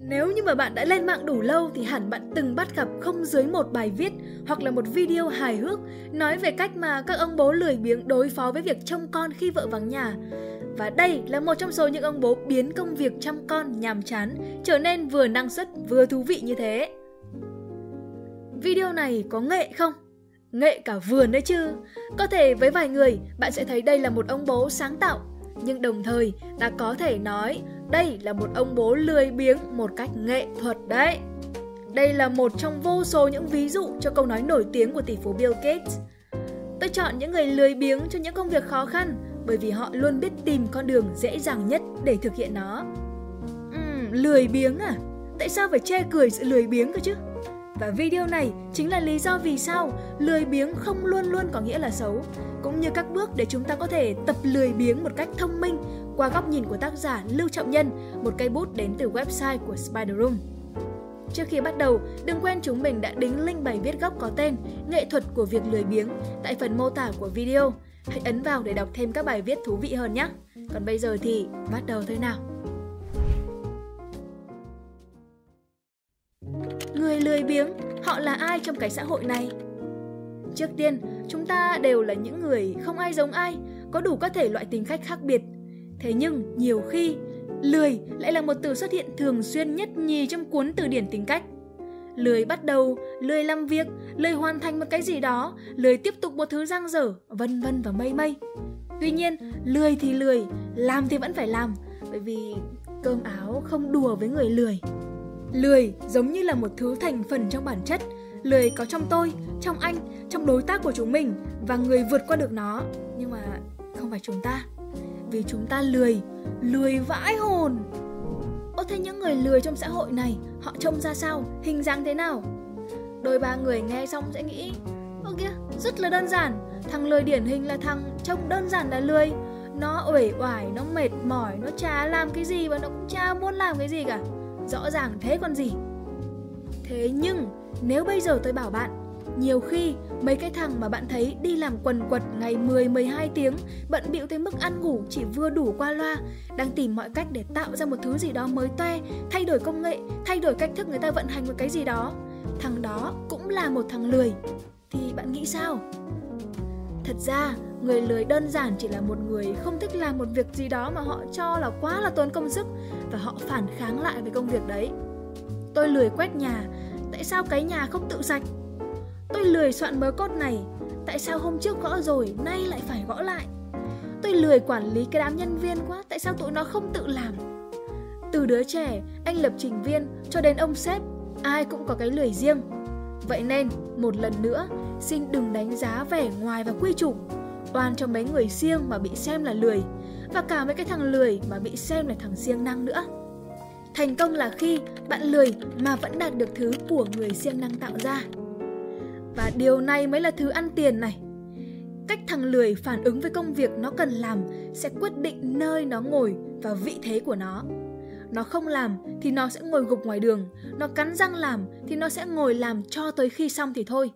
Nếu như mà bạn đã lên mạng đủ lâu thì hẳn bạn từng bắt gặp không dưới một bài viết hoặc là một video hài hước nói về cách mà các ông bố lười biếng đối phó với việc trông con khi vợ vắng nhà. Và đây là một trong số những ông bố biến công việc chăm con nhàm chán trở nên vừa năng suất vừa thú vị như thế. Video này có nghệ không? Nghệ cả vườn đấy chứ. Có thể với vài người, bạn sẽ thấy đây là một ông bố sáng tạo, nhưng đồng thời ta có thể nói đây là một ông bố lười biếng một cách nghệ thuật đấy. Đây là một trong vô số những ví dụ cho câu nói nổi tiếng của tỷ phú Bill Gates. Tôi chọn những người lười biếng cho những công việc khó khăn bởi vì họ luôn biết tìm con đường dễ dàng nhất để thực hiện nó. Uhm, lười biếng à? Tại sao phải che cười sự lười biếng cơ chứ? Và video này chính là lý do vì sao lười biếng không luôn luôn có nghĩa là xấu, cũng như các bước để chúng ta có thể tập lười biếng một cách thông minh qua góc nhìn của tác giả Lưu Trọng Nhân, một cây bút đến từ website của Spider Room. Trước khi bắt đầu, đừng quên chúng mình đã đính link bài viết gốc có tên Nghệ thuật của việc lười biếng tại phần mô tả của video. Hãy ấn vào để đọc thêm các bài viết thú vị hơn nhé. Còn bây giờ thì bắt đầu thôi nào. Người lười biếng, họ là ai trong cái xã hội này? Trước tiên, chúng ta đều là những người không ai giống ai, có đủ các thể loại tính cách khác biệt. Thế nhưng, nhiều khi, lười lại là một từ xuất hiện thường xuyên nhất nhì trong cuốn từ điển tính cách. Lười bắt đầu, lười làm việc, lười hoàn thành một cái gì đó, lười tiếp tục một thứ giang dở, vân vân và mây mây. Tuy nhiên, lười thì lười, làm thì vẫn phải làm, bởi vì cơm áo không đùa với người lười. Lười giống như là một thứ thành phần trong bản chất, lười có trong tôi, trong anh, trong đối tác của chúng mình và người vượt qua được nó. Nhưng mà không phải chúng ta. Vì chúng ta lười, lười vãi hồn. Ô thế những người lười trong xã hội này, họ trông ra sao, hình dáng thế nào? Đôi ba người nghe xong sẽ nghĩ, ô kia, rất là đơn giản. Thằng lười điển hình là thằng trông đơn giản là lười. Nó uể oải, nó mệt mỏi, nó chả làm cái gì và nó cũng chả muốn làm cái gì cả Rõ ràng thế còn gì Thế nhưng nếu bây giờ tôi bảo bạn nhiều khi mấy cái thằng mà bạn thấy đi làm quần quật ngày 10-12 tiếng Bận bịu tới mức ăn ngủ chỉ vừa đủ qua loa Đang tìm mọi cách để tạo ra một thứ gì đó mới toe Thay đổi công nghệ, thay đổi cách thức người ta vận hành một cái gì đó Thằng đó cũng là một thằng lười Thì bạn nghĩ sao? Thật ra, người lười đơn giản chỉ là một người không thích làm một việc gì đó mà họ cho là quá là tốn công sức và họ phản kháng lại với công việc đấy. Tôi lười quét nhà, tại sao cái nhà không tự sạch? Tôi lười soạn mớ cốt này, tại sao hôm trước gõ rồi nay lại phải gõ lại? Tôi lười quản lý cái đám nhân viên quá, tại sao tụi nó không tự làm? Từ đứa trẻ, anh lập trình viên cho đến ông sếp, ai cũng có cái lười riêng. Vậy nên, một lần nữa, xin đừng đánh giá vẻ ngoài và quy trục oan cho mấy người siêng mà bị xem là lười và cả mấy cái thằng lười mà bị xem là thằng siêng năng nữa thành công là khi bạn lười mà vẫn đạt được thứ của người siêng năng tạo ra và điều này mới là thứ ăn tiền này. Cách thằng lười phản ứng với công việc nó cần làm sẽ quyết định nơi nó ngồi và vị thế của nó. Nó không làm thì nó sẽ ngồi gục ngoài đường, nó cắn răng làm thì nó sẽ ngồi làm cho tới khi xong thì thôi.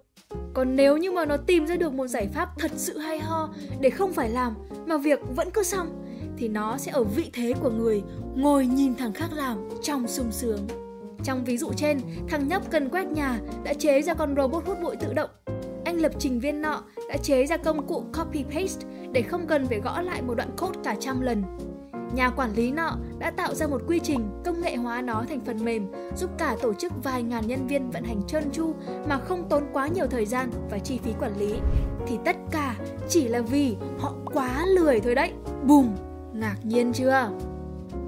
Còn nếu như mà nó tìm ra được một giải pháp thật sự hay ho để không phải làm mà việc vẫn cứ xong, thì nó sẽ ở vị thế của người ngồi nhìn thằng khác làm trong sung sướng. Trong ví dụ trên, thằng nhóc cần quét nhà đã chế ra con robot hút bụi tự động. Anh lập trình viên nọ đã chế ra công cụ copy paste để không cần phải gõ lại một đoạn code cả trăm lần. Nhà quản lý nọ đã tạo ra một quy trình công nghệ hóa nó thành phần mềm giúp cả tổ chức vài ngàn nhân viên vận hành trơn tru mà không tốn quá nhiều thời gian và chi phí quản lý. Thì tất cả chỉ là vì họ quá lười thôi đấy. Bùm! Ngạc nhiên chưa?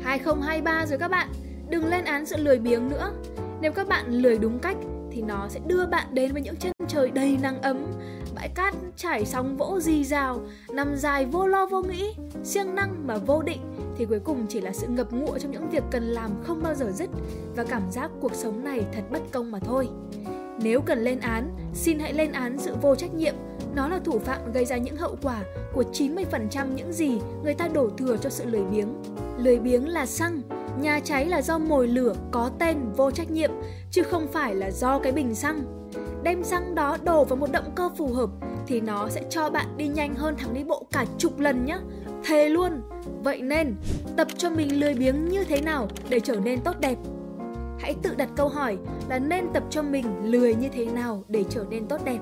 2023 rồi các bạn, đừng lên án sự lười biếng nữa. Nếu các bạn lười đúng cách thì nó sẽ đưa bạn đến với những chân trời đầy nắng ấm, bãi cát trải sóng vỗ rì rào, nằm dài vô lo vô nghĩ, siêng năng mà vô định thì cuối cùng chỉ là sự ngập ngụa trong những việc cần làm không bao giờ dứt và cảm giác cuộc sống này thật bất công mà thôi. Nếu cần lên án, xin hãy lên án sự vô trách nhiệm. Nó là thủ phạm gây ra những hậu quả của 90% những gì người ta đổ thừa cho sự lười biếng. Lười biếng là xăng, nhà cháy là do mồi lửa có tên vô trách nhiệm, chứ không phải là do cái bình xăng. Đem xăng đó đổ vào một động cơ phù hợp thì nó sẽ cho bạn đi nhanh hơn thằng đi bộ cả chục lần nhé. Thề luôn! Vậy nên, tập cho mình lười biếng như thế nào để trở nên tốt đẹp? hãy tự đặt câu hỏi là nên tập cho mình lười như thế nào để trở nên tốt đẹp.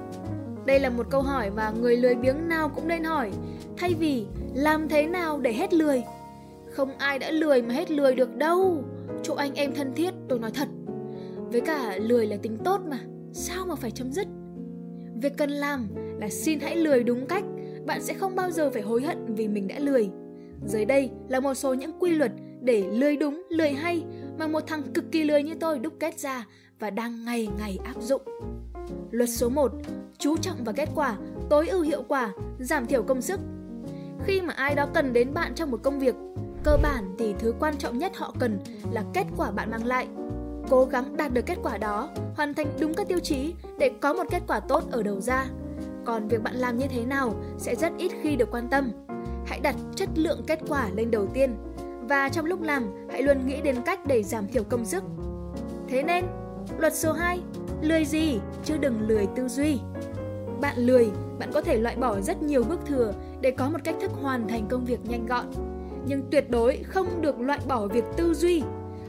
Đây là một câu hỏi mà người lười biếng nào cũng nên hỏi, thay vì làm thế nào để hết lười. Không ai đã lười mà hết lười được đâu. Chỗ anh em thân thiết, tôi nói thật. Với cả lười là tính tốt mà, sao mà phải chấm dứt? Việc cần làm là xin hãy lười đúng cách, bạn sẽ không bao giờ phải hối hận vì mình đã lười. Dưới đây là một số những quy luật để lười đúng, lười hay mà một thằng cực kỳ lười như tôi đúc kết ra và đang ngày ngày áp dụng. Luật số 1, chú trọng vào kết quả, tối ưu hiệu quả, giảm thiểu công sức. Khi mà ai đó cần đến bạn trong một công việc, cơ bản thì thứ quan trọng nhất họ cần là kết quả bạn mang lại. Cố gắng đạt được kết quả đó, hoàn thành đúng các tiêu chí để có một kết quả tốt ở đầu ra. Còn việc bạn làm như thế nào sẽ rất ít khi được quan tâm. Hãy đặt chất lượng kết quả lên đầu tiên và trong lúc làm hãy luôn nghĩ đến cách để giảm thiểu công sức. Thế nên, luật số 2, lười gì chứ đừng lười tư duy. Bạn lười, bạn có thể loại bỏ rất nhiều bước thừa để có một cách thức hoàn thành công việc nhanh gọn. Nhưng tuyệt đối không được loại bỏ việc tư duy.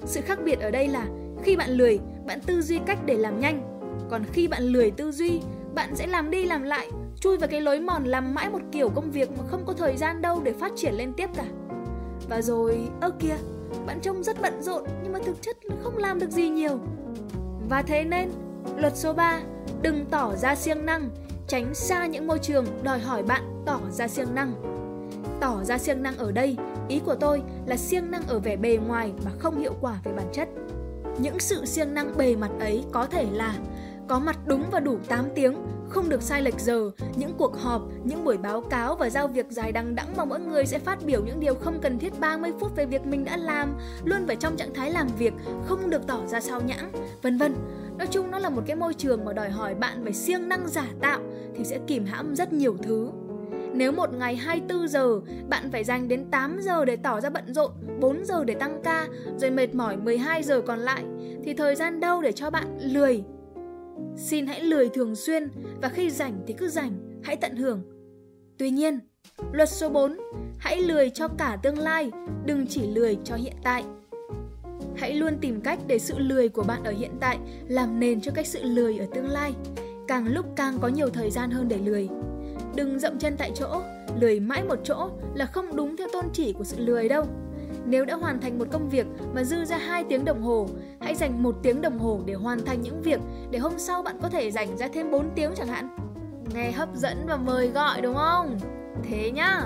Sự khác biệt ở đây là khi bạn lười, bạn tư duy cách để làm nhanh. Còn khi bạn lười tư duy, bạn sẽ làm đi làm lại, chui vào cái lối mòn làm mãi một kiểu công việc mà không có thời gian đâu để phát triển lên tiếp cả. Và rồi, ơ kìa, bạn trông rất bận rộn nhưng mà thực chất không làm được gì nhiều. Và thế nên, luật số 3, đừng tỏ ra siêng năng, tránh xa những môi trường đòi hỏi bạn tỏ ra siêng năng. Tỏ ra siêng năng ở đây, ý của tôi là siêng năng ở vẻ bề ngoài mà không hiệu quả về bản chất. Những sự siêng năng bề mặt ấy có thể là có mặt đúng và đủ 8 tiếng, không được sai lệch giờ, những cuộc họp, những buổi báo cáo và giao việc dài đằng đẵng mà mỗi người sẽ phát biểu những điều không cần thiết 30 phút về việc mình đã làm, luôn phải trong trạng thái làm việc, không được tỏ ra sao nhãng, vân vân. Nói chung nó là một cái môi trường mà đòi hỏi bạn phải siêng năng giả tạo thì sẽ kìm hãm rất nhiều thứ. Nếu một ngày 24 giờ, bạn phải dành đến 8 giờ để tỏ ra bận rộn, 4 giờ để tăng ca, rồi mệt mỏi 12 giờ còn lại, thì thời gian đâu để cho bạn lười, Xin hãy lười thường xuyên và khi rảnh thì cứ rảnh, hãy tận hưởng. Tuy nhiên, luật số 4, hãy lười cho cả tương lai, đừng chỉ lười cho hiện tại. Hãy luôn tìm cách để sự lười của bạn ở hiện tại làm nền cho cách sự lười ở tương lai. Càng lúc càng có nhiều thời gian hơn để lười. Đừng dậm chân tại chỗ, lười mãi một chỗ là không đúng theo tôn chỉ của sự lười đâu. Nếu đã hoàn thành một công việc mà dư ra 2 tiếng đồng hồ, hãy dành một tiếng đồng hồ để hoàn thành những việc để hôm sau bạn có thể dành ra thêm 4 tiếng chẳng hạn. Nghe hấp dẫn và mời gọi đúng không? Thế nhá.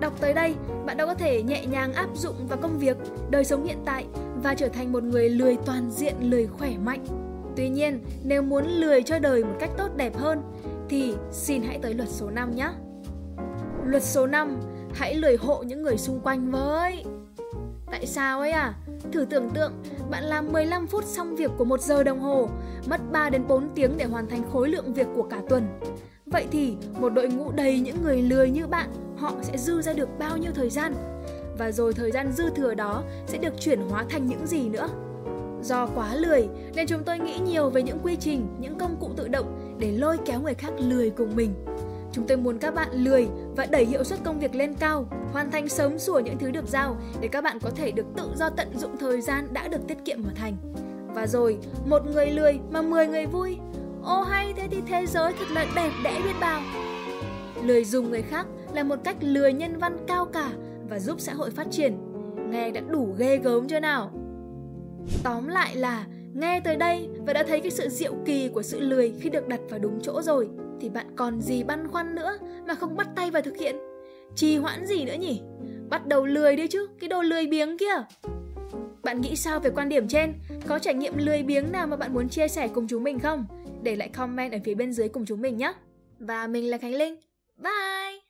Đọc tới đây, bạn đã có thể nhẹ nhàng áp dụng vào công việc, đời sống hiện tại và trở thành một người lười toàn diện, lười khỏe mạnh. Tuy nhiên, nếu muốn lười cho đời một cách tốt đẹp hơn thì xin hãy tới luật số 5 nhé. Luật số 5, hãy lười hộ những người xung quanh với. Tại sao ấy à? Thử tưởng tượng, bạn làm 15 phút xong việc của một giờ đồng hồ, mất 3 đến 4 tiếng để hoàn thành khối lượng việc của cả tuần. Vậy thì, một đội ngũ đầy những người lười như bạn, họ sẽ dư ra được bao nhiêu thời gian? Và rồi thời gian dư thừa đó sẽ được chuyển hóa thành những gì nữa? Do quá lười nên chúng tôi nghĩ nhiều về những quy trình, những công cụ tự động để lôi kéo người khác lười cùng mình. Chúng tôi muốn các bạn lười và đẩy hiệu suất công việc lên cao, hoàn thành sớm sủa những thứ được giao để các bạn có thể được tự do tận dụng thời gian đã được tiết kiệm mà thành. Và rồi, một người lười mà 10 người vui. Ô hay thế thì thế giới thật là đẹp đẽ biết bao. Lười dùng người khác là một cách lười nhân văn cao cả và giúp xã hội phát triển. Nghe đã đủ ghê gớm chưa nào? Tóm lại là nghe tới đây, và đã thấy cái sự diệu kỳ của sự lười khi được đặt vào đúng chỗ rồi, thì bạn còn gì băn khoăn nữa mà không bắt tay vào thực hiện? Trì hoãn gì nữa nhỉ? Bắt đầu lười đi chứ, cái đồ lười biếng kia. Bạn nghĩ sao về quan điểm trên? Có trải nghiệm lười biếng nào mà bạn muốn chia sẻ cùng chúng mình không? Để lại comment ở phía bên dưới cùng chúng mình nhé. Và mình là khánh linh. Bye!